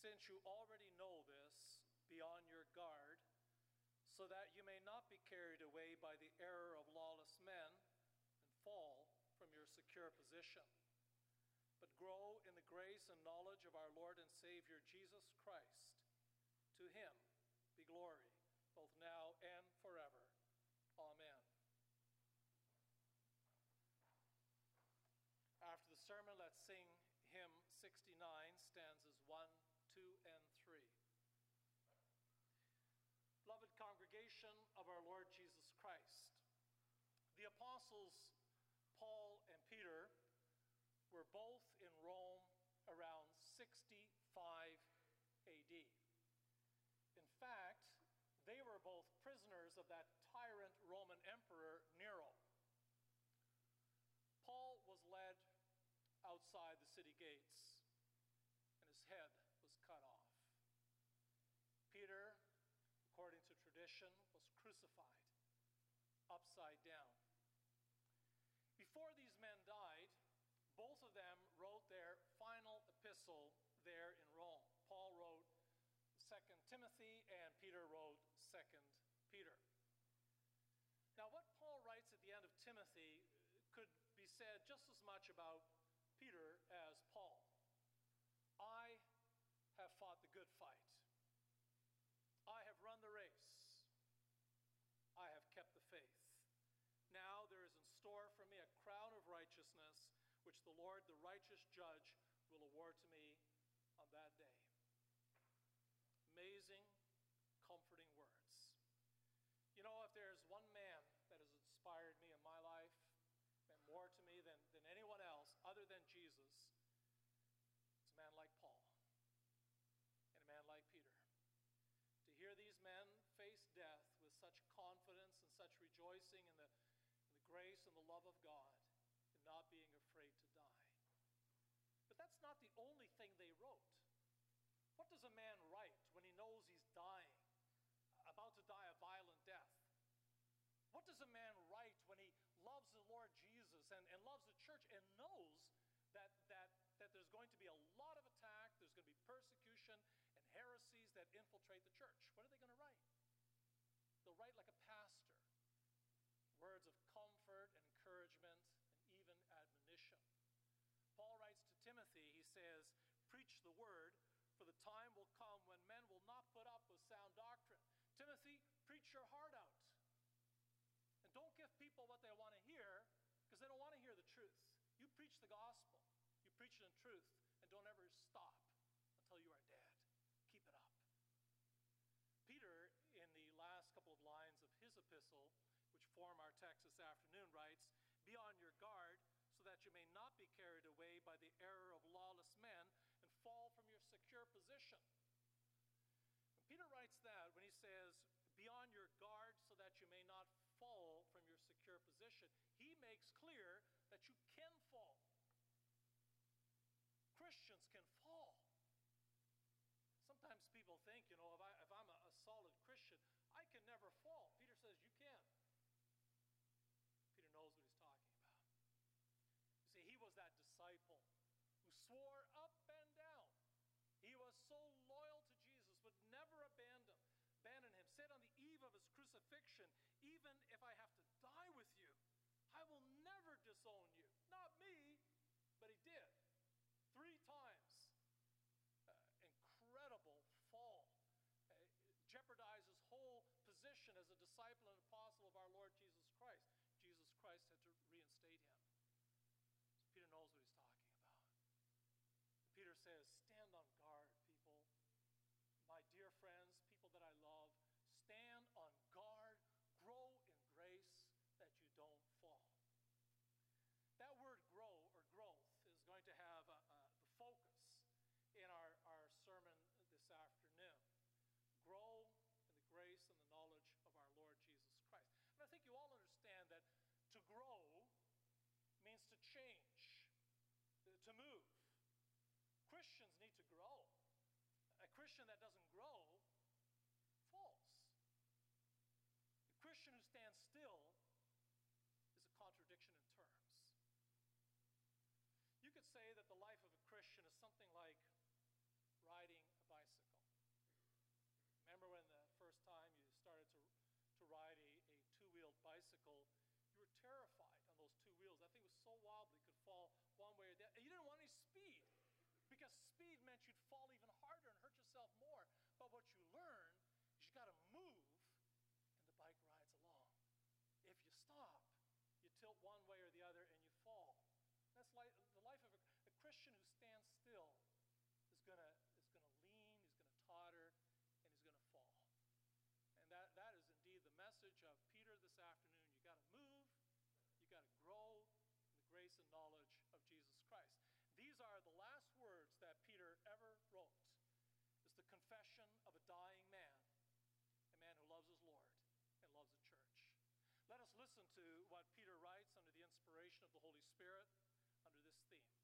Since you already know this, be on your guard, so that you may not be carried away by the error of lawless men and fall from your secure position, but grow in the grace and knowledge of our Lord and Savior Jesus Christ. To him be glory, both now and forever. Amen. After the sermon, let's sing hymn 69, stanzas 1, 2, and 3. Beloved congregation of our Lord Jesus Christ, the apostles Paul and Peter were both in Rome around 65 AD. In fact, they were both prisoners of that tyrant Roman emperor Nero. Paul was led outside the city gates, and his head was cut off. Peter, according to tradition, was crucified upside down. Before these both of them wrote their final epistle there in Rome. Paul wrote 2 Timothy, and Peter wrote 2 Peter. Now, what Paul writes at the end of Timothy could be said just as much about Peter as Paul. I have fought the good fight. I have run the race. I have kept the faith. Now there is in store for me a crown of righteousness, which the Lord, the righteous judge, will award to me on that day. Amazing, comforting words. You know, if there's one man that has inspired me in my life, meant more to me than, than anyone else other than Jesus, it's a man like Paul and a man like Peter. To hear these men face death with such confidence and such rejoicing in the, in the grace and the love of God and not being afraid not the only thing they wrote. What does a man write when he knows he's dying, about to die a violent death? What does a man write when he loves the Lord Jesus and, and loves the church and knows that, that, that there's going to be a lot of attack, there's going to be persecution and heresies that infiltrate the church? What are they going to write? They'll write like a pastor words of comfort and encouragement and even admonition. Paul writes to Timothy, he says, Preach the word, for the time will come when men will not put up with sound doctrine. Timothy, preach your heart out. And don't give people what they want to hear because they don't want to hear the truth. You preach the gospel, you preach it in truth, and don't ever stop until you are dead. Keep it up. Peter, in the last couple of lines of his epistle, which form our text this afternoon, writes Be on your guard so that you may not be carried away by the error of lawless men and fall from your secure position. And Peter writes that when he says, Be on your guard so that you may not fall from your secure position. He makes clear that you can fall. Christians can fall. Sometimes people think, you know, if, I, if I'm a, a solid Christian, I can never fall. Peter says, You can. Peter knows what he's talking about. You see, he was that disciple who swore up and down. He was so loyal to Jesus, but never abandoned abandon him, said on the eve of his crucifixion, Even if I have to die with you, I will never disown you. Not me, but he did. Three times. Uh, incredible fall. Uh, jeopardized his whole position as a disciple and apostle of our Lord Jesus Christ. Jesus Christ had to reinstate him. So Peter knows what he's talking about. Peter says, Stand on guard, people my dear friends, people that I love, stand on guard, grow in grace that you don't fall. That word grow or growth is going to have a, a, the focus in our, our sermon this afternoon. Grow in the grace and the knowledge of our Lord Jesus Christ. And I think you all understand that to grow means to change, to move. Christians need to grow a Christian that doesn't grow falls. A Christian who stands still is a contradiction in terms. You could say that the life of speed meant you'd fall even harder and hurt yourself more. But what you learned confession of a dying man, a man who loves his Lord and loves the church. Let us listen to what Peter writes under the inspiration of the Holy Spirit under this theme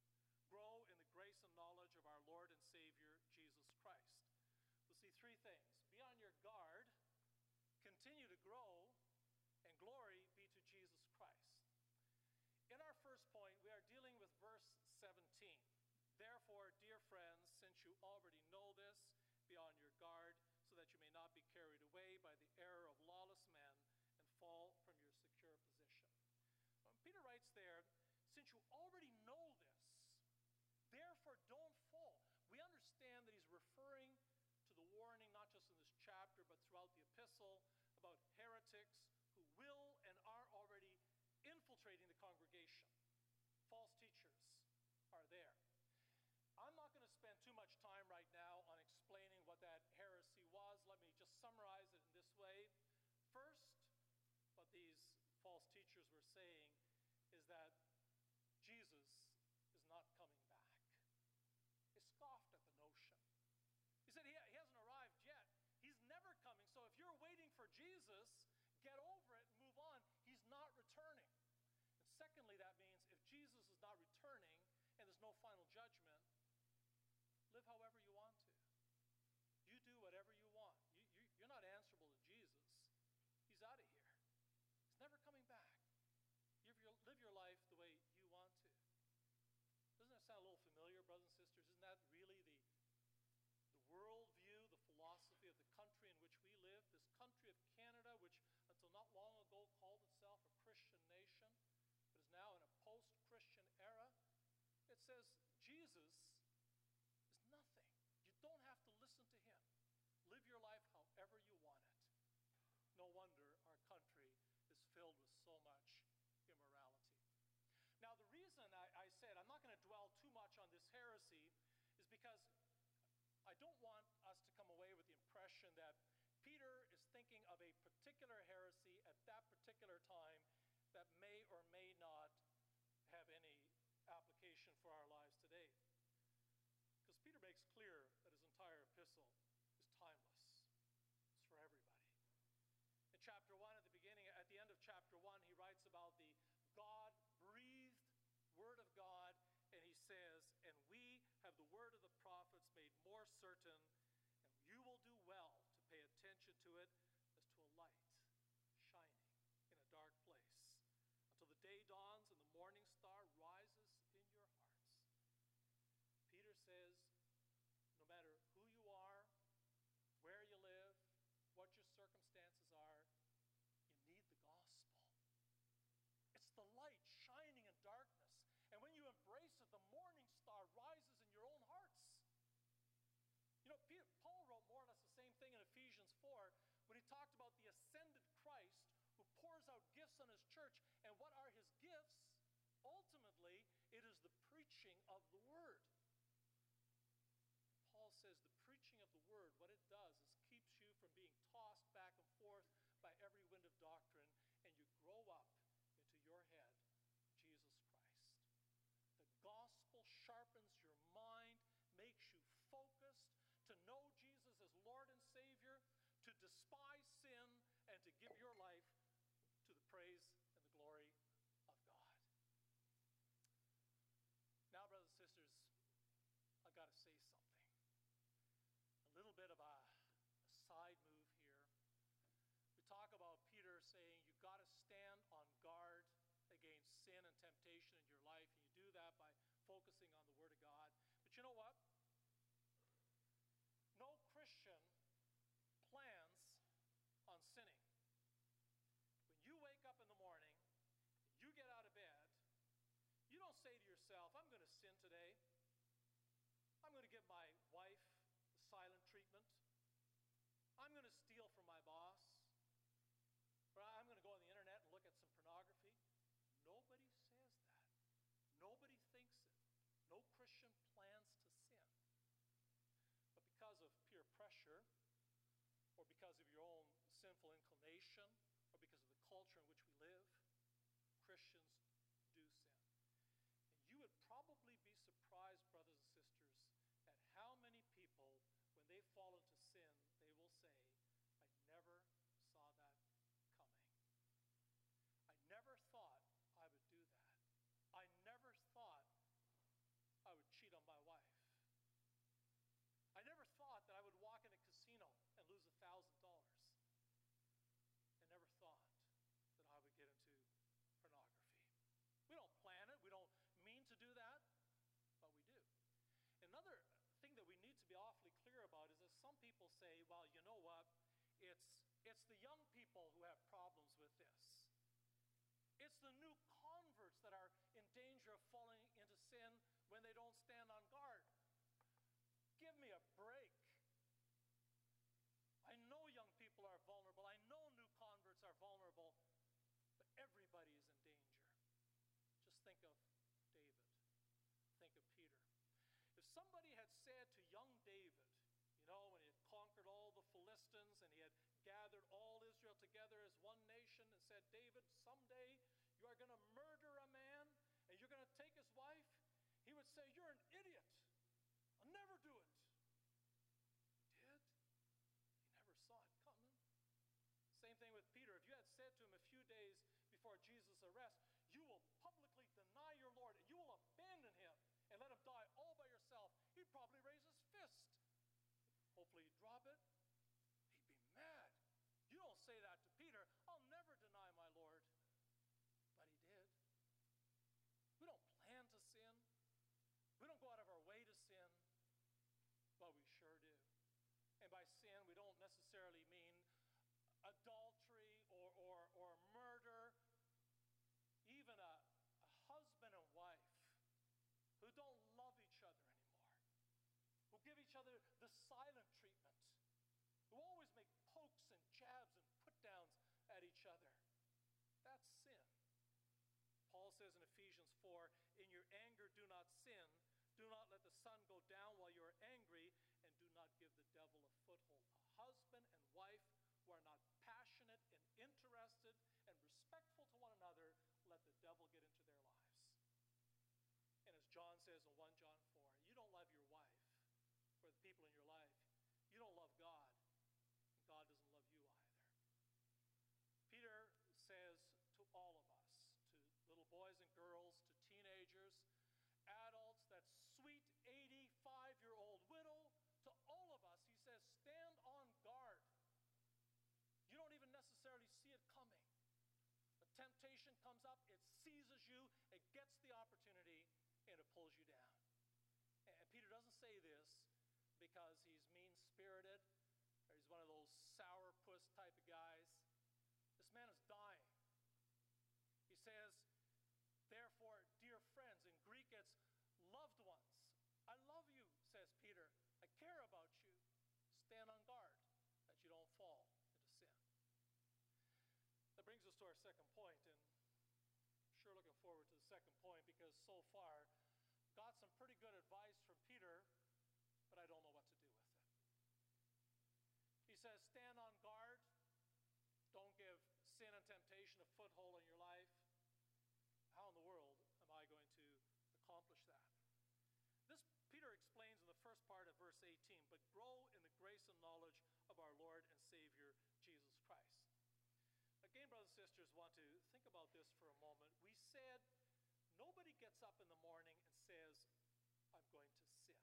Grow in the grace and knowledge of our Lord and Savior, Jesus Christ. We'll see three things be on your guard, continue to grow, and glory be to Jesus Christ. In our first point, we are dealing with verse 17. Therefore, dear friends, since you already know on your guard, so that you may not be carried away by the error of lawless men and fall from your secure position. When Peter writes there, since you already know this, therefore don't fall. We understand that he's referring to the warning, not just in this chapter, but throughout the epistle, about heretics who will and are already infiltrating the congregation. False teachers are there. I'm not going to spend too much time right now on explaining what that heresy was. Let me just summarize it in this way. First, what these false teachers were saying is that Jesus is not coming back. He scoffed at the notion. He said, he, he hasn't arrived yet. He's never coming. So if you're waiting for Jesus, get over it and move on. He's not returning. And secondly, that means if Jesus is not returning and there's no final judgment, live however you want to. You do whatever you want. You, you, you're not answerable to Jesus. He's out of here. He's never coming back. Live your, live your life the way you want to. Doesn't that sound a little familiar, brothers and sisters? Isn't that really the, the worldview, the philosophy of the country in which we live? This country of Canada, which until not long ago called itself a Christian nation, but is now in a post Christian era. It says Jesus is nothing. You don't have to listen to him. Live your life however you want it. No wonder our country is filled with so much immorality. Now, the reason I, I said I'm not going to dwell too much on this heresy is because I don't want us to come away with the impression that Peter is thinking of a particular heresy at that particular time that may or may not have any application for our lives today. Because Peter makes clear that his entire epistle is timeless, it's for everybody. In chapter 1, at the beginning, at the end of chapter 1, he writes about the God breathed Word of God, and he says, And we have the word of the prophets made more certain, and you will do well to pay attention to it as to a light shining in a dark place, until the day dawns and the morning star rises in your hearts. Peter says, No matter who you are, where you live, what your circumstances are, you need the gospel. It's the light shining in darkness. And when you embrace it, the morning star rises in your own hearts. You know, Peter, Paul wrote more or less the same thing in Ephesians 4 when he talked about the ascended Christ who pours out gifts on his church. And what are his gifts? Ultimately, it is the preaching of the word. Paul says the preaching of the word, what it does is keeps you from being tossed back and forth by every wind of doctrine, and you grow up into your head Jesus Christ. The gospel sharpens your mind, makes you focused to know Jesus as Lord and Savior, to despise sin, and to give your life to the praise and the glory of God. Now, brothers and sisters, I've got to say something. A little bit of a, a side move here. We talk about Peter saying you've got to stand on guard against sin and temptation in your life, and you do that by focusing on the Word of God. But you know what? No Christian plans on sinning. When you wake up in the morning, you get out of bed, you don't say to yourself, I'm going to sin today. I'm going to give my wife silent treatment. I'm going to steal from my boss. Or I'm going to go on the internet and look at some pornography. Nobody says that. Nobody thinks it. No Christian plans to sin. But because of peer pressure, or because of your own sinful inclination, or because of the culture in which we live, Christians do sin. And you would probably be surprised, brothers and sisters, at how many people, when they fall into sin, they will say, I never saw that coming. I never thought I would do that. I never thought I would cheat on my wife. I never thought that I would walk in a casino and lose a thousand dollars. I never thought that I would get into pornography. We don't plan it, we don't mean to do that, but we do. Another thing that we need to be awfully clear about is that some people say, well, you know what? It's, it's the young people who have problems with this. It's the new converts that are in danger of falling into sin when they don't stand on guard. Give me a break. I know young people are vulnerable. I know new converts are vulnerable, but everybody is in danger. Just think of David. Think of Peter. If somebody had said to young David, you know, when he had conquered all the Philistines and he had gathered all Israel together as one nation and said, David, someday you are going to murder a man and you're going to take his wife, he would say, You're an idiot. I'll never do it. He did. He never saw it coming. Same thing with Peter. If you had said to him a few days before Jesus' arrest, You will publicly deny your Lord and you will abandon him and let him die all by yourself, he'd probably raise his fist. Hopefully, he'd drop it. He'd be mad. You don't say that to Peter. I'll never deny my Lord. But he did. We don't plan to sin. We don't go out of our way to sin, but we sure do. And by sin, we don't necessarily mean adultery or, or, or murder, even a, a husband and wife who don't love each other anymore, who give each other the silent treatment, who always make pokes and jabs and put downs at each other. That's sin. Paul says in Ephesians 4 In your anger, do not sin. Do not let the sun go down while you are angry, and do not give the devil a foothold. A husband and wife who are not passionate and interested and respectful to one another, let the devil get into their lives. And as John says in 1 John 4, you don't love your wife or the people in your life. You don't love God, and God doesn't love you either. Peter says to all of us, to little boys and girls, to teenagers, adults, that sweet 85 year old widow, to all of us, he says, stand on guard. You don't even necessarily see it coming. A temptation comes up, it seizes you, it gets the opportunity, and it pulls you down. And Peter doesn't say this because he's mean spirited or he's one of those sourpuss type of guys. This man is dying. He says, Therefore, dear friends, in Greek it's loved ones. I love you, says Peter. I care about you. Stand on guard that you don't fall into sin. That brings us to our second point, and I'm sure looking forward to the second point because so far got some pretty good advice from Peter, but I don't know what to do with it. He says, Stand on guard. Don't give sin and temptation a foothold in your life. How in the world am I going to accomplish that? This Peter explains in the first part of verse 18, but grow in the grace and knowledge of our Lord and Savior Jesus Christ. Again, brothers and sisters, want to think about this for a moment. We said nobody gets up in the morning and says, I'm going to sin.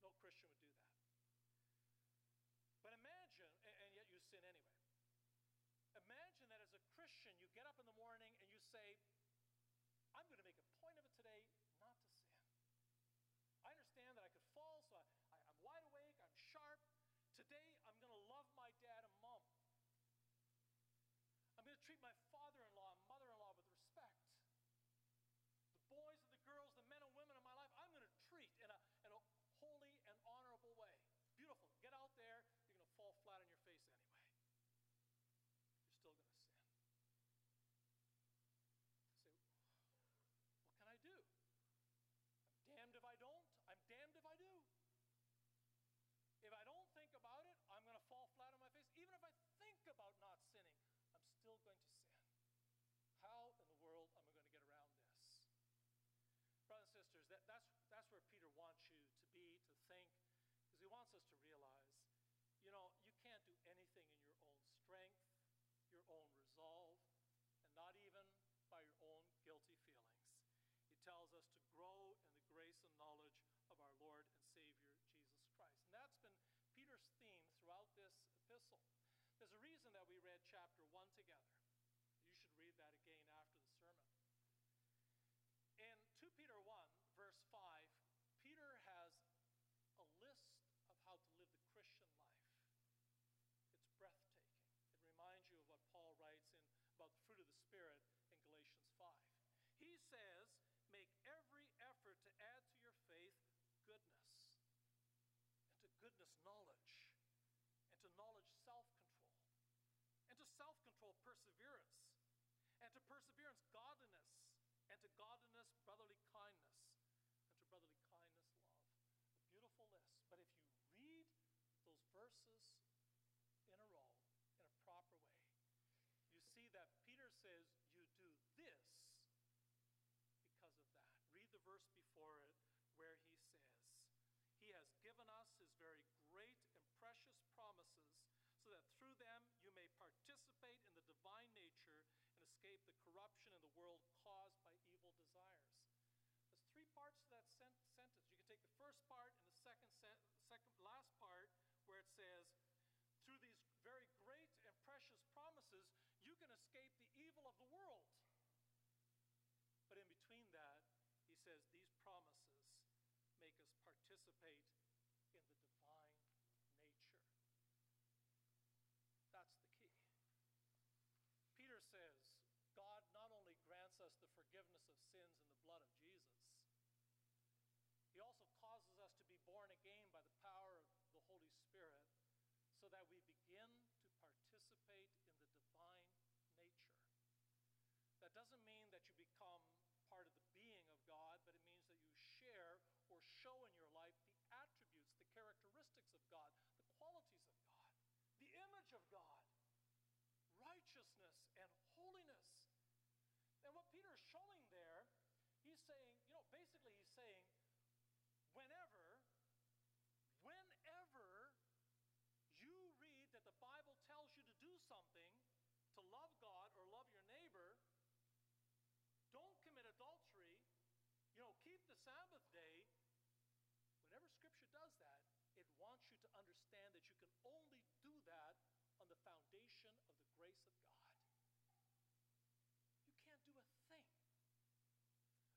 No Christian would do that. But imagine, and yet you sin anyway. Imagine that as a Christian, you get up in the morning and you say, I'm going to make a point of it today not to sin. I understand that I could fall, so I, I'm wide awake, I'm sharp. Today, I'm going to love my dad and mom. I'm going to treat my father in law and mother in law with respect. The boys and the girls, the men and women in my life, I'm going to treat in a, in a that's, that's where Peter wants you to be, to think, because he wants us to realize, you know, you can't do anything in your own strength, your own resolve, and not even by your own guilty feelings. He tells us to grow in the grace and knowledge of our Lord and Savior, Jesus Christ. And that's been Peter's theme throughout this epistle. There's a reason that we read chapter 1 together. You should read that again after the sermon. In 2 Peter 1, verse 5, Peter has a list of how to live the Christian life. It's breathtaking. It reminds you of what Paul writes in about the fruit of the Spirit in Galatians 5. He says, Make every effort to add to your faith goodness, and to goodness, knowledge, and to knowledge, self control, and to self control, perseverance, and to perseverance, godliness, and to godliness, brotherly kindness, and to brotherly kindness, love. A beautiful list. But if you read those verses in a row, in a proper way, you see that Peter says, You do this because of that. Read the verse before it where he says, He has given us His very great and precious promises so that through them you may participate in the divine nature and escape the corruption in the world caused by evil desires. There's three parts to that sen- sentence. You can take the first part and the second, sen- second last part where it says, through these very great and precious promises, you can escape the evil of the world. But in between that, he says these promises make us participate in the divine nature. That's the key. Peter says God not only grants us the forgiveness of sins in the blood of Jesus, he also causes us to be born again by the power of the Holy Spirit so that we begin to participate in the divine nature. That doesn't mean that you become part of the being of God, but it means that you share or show in your life the attributes, the characteristics of God, the qualities of God, the image of God, righteousness and holiness. And what Peter is showing there, he's saying, you know, basically he's saying, whenever, whenever you read that the Bible tells you to do something, to love God or love your neighbor, don't commit adultery, you know, keep the Sabbath day. Whenever Scripture does that, it wants you to understand that you can only do that on the foundation of the grace of God. You can't do a thing.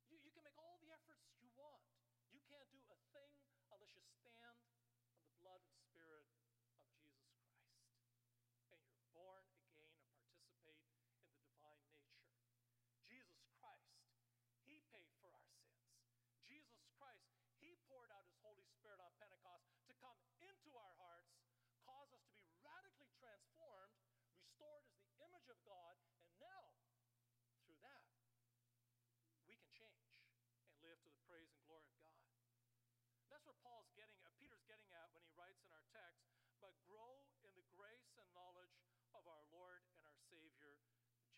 You, you can make all the efforts you want. You can't do a thing unless you stand on the blood and spirit of Jesus Christ. And you're born again and participate in the divine nature. Jesus Christ, He paid for our sins. Jesus Christ, He poured out His Holy Spirit on Pentecost to come into our hearts, cause us to be radically transformed, restored as the image of God, and now, through that, we can change and live to the praise and glory of God. That's what Paul's getting at, Peter's getting at when he writes in our text, but grow in the grace and knowledge of our Lord and our Savior,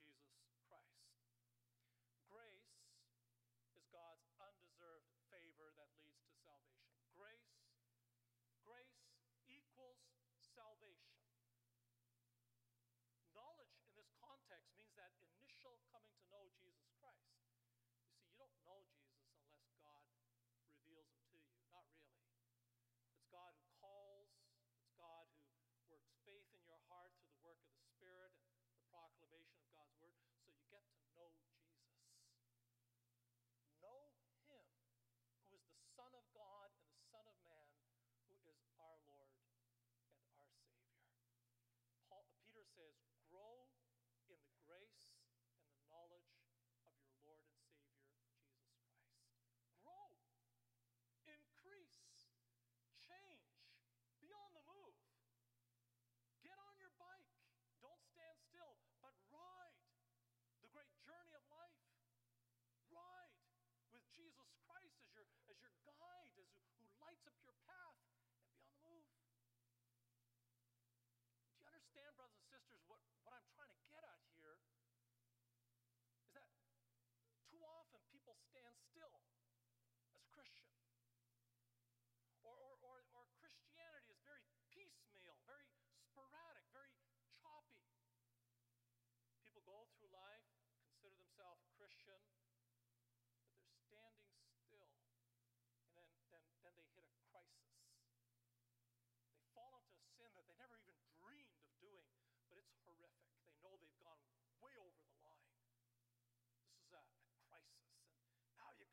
Jesus Christ. Grace is God's undeserved favor that leads to salvation. Grace, grace equals salvation. Knowledge in this context means that initial coming to know Jesus Christ. You see, you don't know Jesus unless God reveals him to you. Not really. It's God who calls, it's God who works faith in your heart through the work of the Spirit and the proclamation of God's word, so you get to know Jesus. Know him who is the Son of God and the Son of Man, who is our Lord and our Savior. Paul, Peter says, grow in the grace and the knowledge of your Lord and Savior, Jesus Christ. Grow, increase, change, be on the move. Get on your bike. Don't stand still, but ride the great journey of life. Ride with Jesus Christ as your, as your guide, as who, who lights up your path, and be on the move. Do you understand, brothers and sisters, what, what I'm trying to get at here still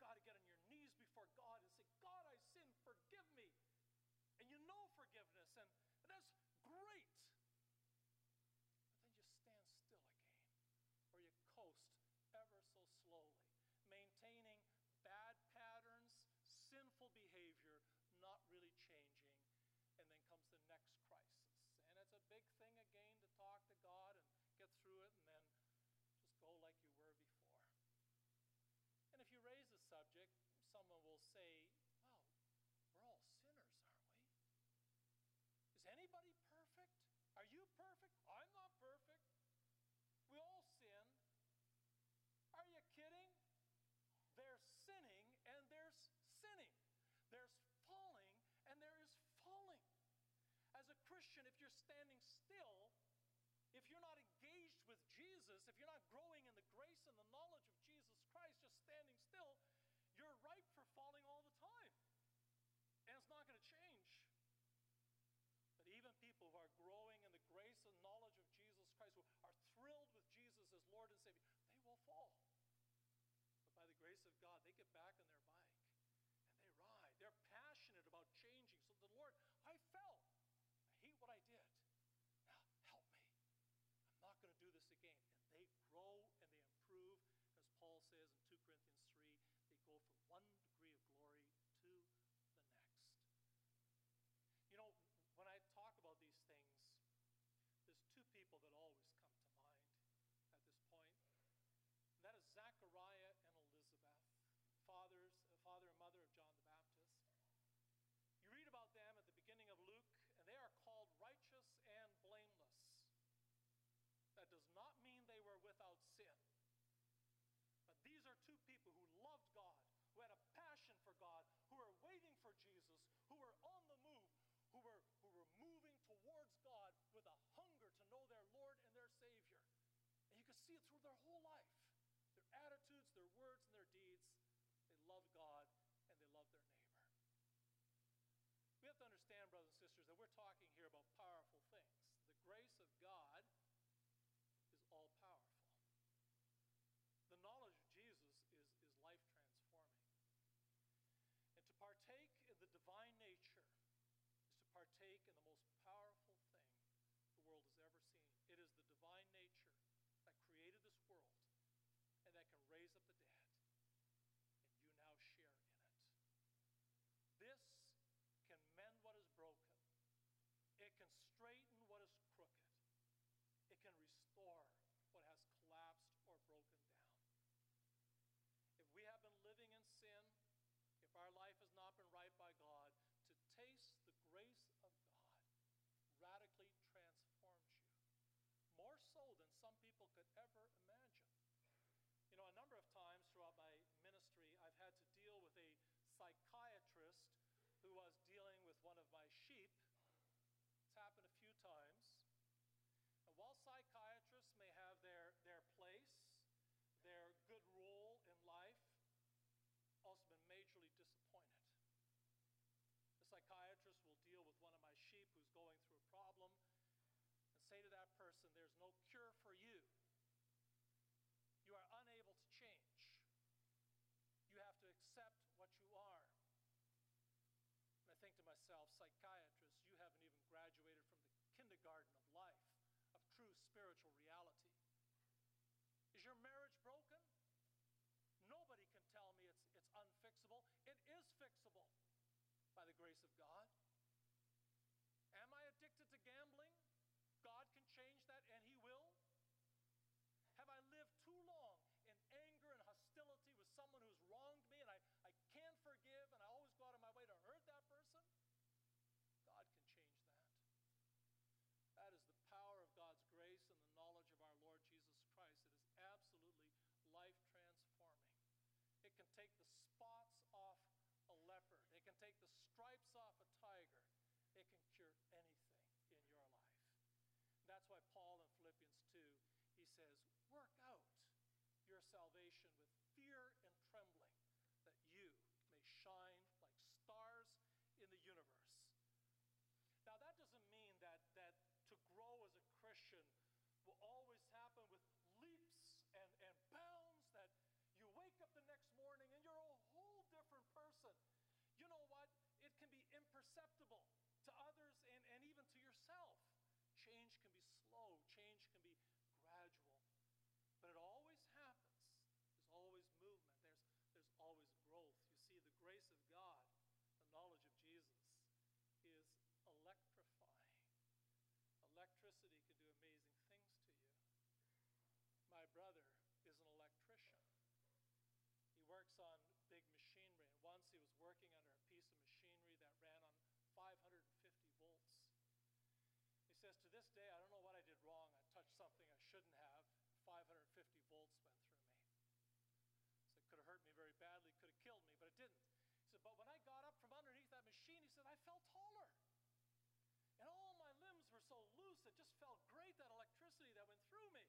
got to get on your knees before God and say, God, I sin, forgive me. And you know forgiveness, and, and that's great. But then you stand still again, or you coast ever so slowly, maintaining bad patterns, sinful behavior, not really changing. And then comes the next crisis. And it's a big thing again to talk to God and get through it, and then just go like you were before. And if you raise the subject, someone will say, Well, we're all sinners, aren't we? Is anybody perfect? Are you perfect? I'm not perfect. We all sin. Are you kidding? There's sinning and there's sinning. There's falling and there is falling. As a Christian, if you're standing still, if you're not engaged with Jesus, if you're not growing in the grace and the knowledge of Jesus Christ, just standing still, you're ripe for falling all the time. And it's not going to change. But even people who are growing in the grace and knowledge of Jesus Christ, who are thrilled with Jesus as Lord and Savior, they will fall. But by the grace of God, they get back on their bike and they ride. They're passionate about changing. So the Lord, I fell. I hate what I did going to do this again. And they grow and they improve. As Paul says in 2 Corinthians 3, they go from one degree of glory to the next. You know, when I talk about these things, there's two people that always come to mind at this point. And that is Zachariah and Elizabeth, fathers, uh, father and mother of John the Baptist. You read about them at the beginning of Luke, and they are called righteous and blameless. That does not mean they were without sin. But these are two people who loved God, who had a passion for God, who were waiting for Jesus, who were on the move, who were, who were moving towards God with a hunger to know their Lord and their Savior. And you can see it through their whole life their attitudes, their words, and their deeds. They love God and they love their neighbor. We have to understand, brothers and sisters, that we're talking here about powerful things. The grace of God is all powerful. The knowledge of Jesus is, is life transforming. And to partake in the divine nature is to partake in the most powerful thing the world has ever seen. It is the divine nature that created this world and that can raise up the dead. And you now share in it. This can mend what is broken, it can straighten what is crooked, it can restore what has collapsed or broken down. If we have been living in sin, if our life has not been right by God, to taste the grace of God radically transforms you. More so than some people could ever imagine. You know, a number of times throughout my ministry, I've had to deal with a psychiatrist who was dealing with one of my sheep. It's happened a few times. And while psychiatrists may have their, their place, their good role in life, also been majorly disappointed. The psychiatrist will deal with one of my sheep who's going through a problem and say to that person, There's no cure for you. You are unable to change. You have to accept what you are. And I to psychiatrist, you haven't even graduated from the kindergarten of life of true spiritual reality. Is your marriage broken? Nobody can tell me it's, it's unfixable. It is fixable by the grace of God. Am I addicted to gambling? God can change that and He will. Have I lived too long in anger and hostility with someone who's wronged me and I, I can't forgive and I always go out of my way to hurt that person? God can change that. That is the power of God's grace and the knowledge of our Lord Jesus Christ. It is absolutely life transforming. It can take the spots off a leopard, it can take the stripes off a tiger, it can cure anything in your life. that's why Paul in Philippians 2, he says, Work out your salvation with fear and trembling, that you may shine like stars in the universe. Now, that doesn't mean that, that to grow as a Christian will always happen with leaps and, and bounds that you wake up the next morning and you're a acceptable to others and, and even to yourself. Change can be slow, change can be gradual, but it always happens. There's always movement, there's, there's always growth. You see, the grace of God, the knowledge of Jesus, is electrifying. Electricity can do amazing things to you. My brother is an electrician. He works on big machinery, and once he was working under a piece of machinery that ran on 550 volts. He day, I don't know what I did wrong. I touched something I shouldn't have. 550 volts went through me. So it could have hurt me very badly, could have killed me, but it didn't. He said, But when I got up from underneath that machine, he said, I felt taller. And all my limbs were so loose, it just felt great, that electricity that went through me.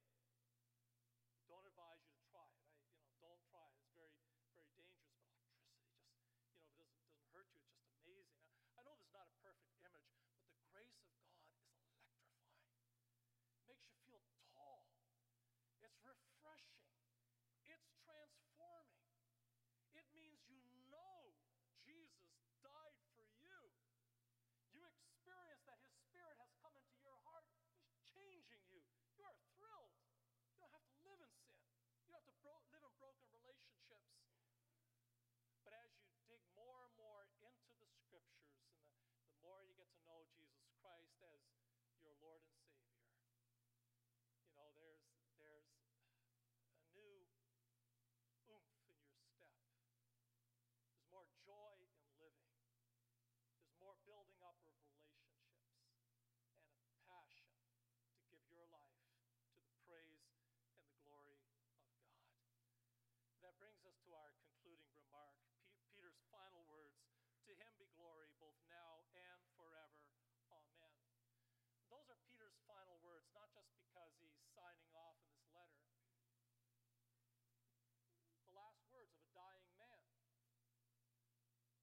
Don't advise you to try it. I, you know, don't try it. It's very, very dangerous, but electricity just, you know, if it doesn't, doesn't hurt you, it's just amazing. I, I know this is not a perfect image, but the grace of God is electrifying. It makes you feel tall. It's refreshing. It's transforming. It means you know Jesus died for you. You experience that His Spirit has come into your heart. He's changing you. You are thrilled. You don't have to live in sin. You don't have to bro- live in broken relationships. But as you dig more and more into the scriptures, and the, the more you get to know Jesus Christ as your Lord and Savior, you know, there's, there's a new oomph in your step. There's more joy in living. There's more building up of relationships and a passion to give your life to the praise and the glory of God. That brings us to our concluding remark. P- Peter's final words To him be glory both now and forever. Amen. Those are Peter's final words, not just because he's signing off in this letter. The last words of a dying man,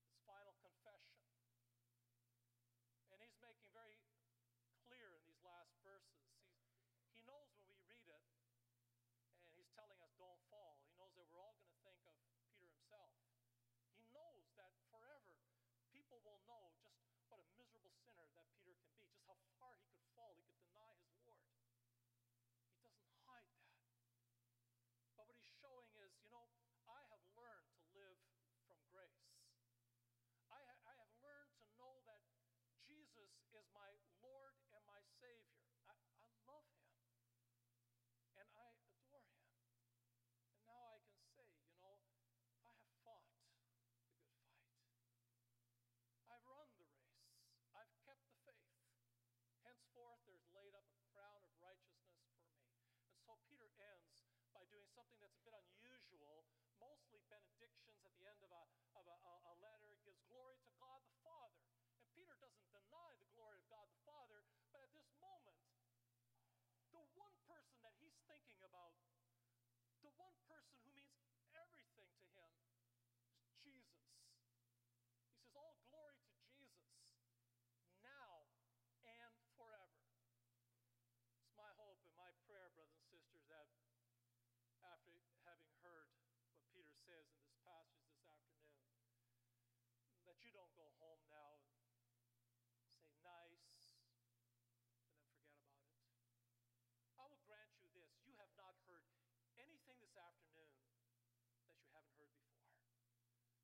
his final confession. And he's making very clear in these last verses. He's, he knows when we read it, and he's telling us, don't fall. He knows that we're all going to think of Peter himself. He knows that forever people will know just what a miserable sinner that Peter can be, just how far he could fall, he could deny his Lord. He doesn't hide that. But what he's showing is, you know, I have learned to live from grace. I, ha- I have learned to know that Jesus is my Lord and my Savior. I, I love him. And I adore him. And now I can say, you know, I have fought the good fight. I've run the race. I've kept the faith. Henceforth, there's laid up a crown of righteousness for me. And so Peter ends by doing something that's a bit unusual, mostly benedictions at the end of a, of a, a letter. It gives glory to God the Father. And Peter doesn't deny the glory of God the Father, but at this moment, the one person that he's thinking about, the one person who means everything to him, is Jesus. He says, All glory to Jesus, now and forever. It's my hope and my prayer, brothers and sisters, that after having heard what Peter says in this passage this afternoon, that you don't go home now and say, nice, and then forget about it. I will grant you this you have not heard anything this afternoon that you haven't heard before.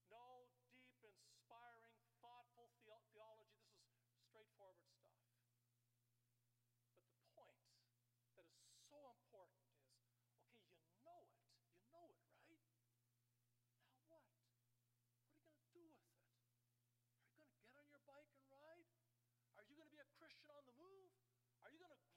No deep, inspiring, thoughtful the- theology. This is straightforward stuff. But the point that is so important is okay, you know it. You know it, right? Now what? What are you going to do with it? Are you going to get on your bike and ride? Are you going to be a Christian on the move? Are you going to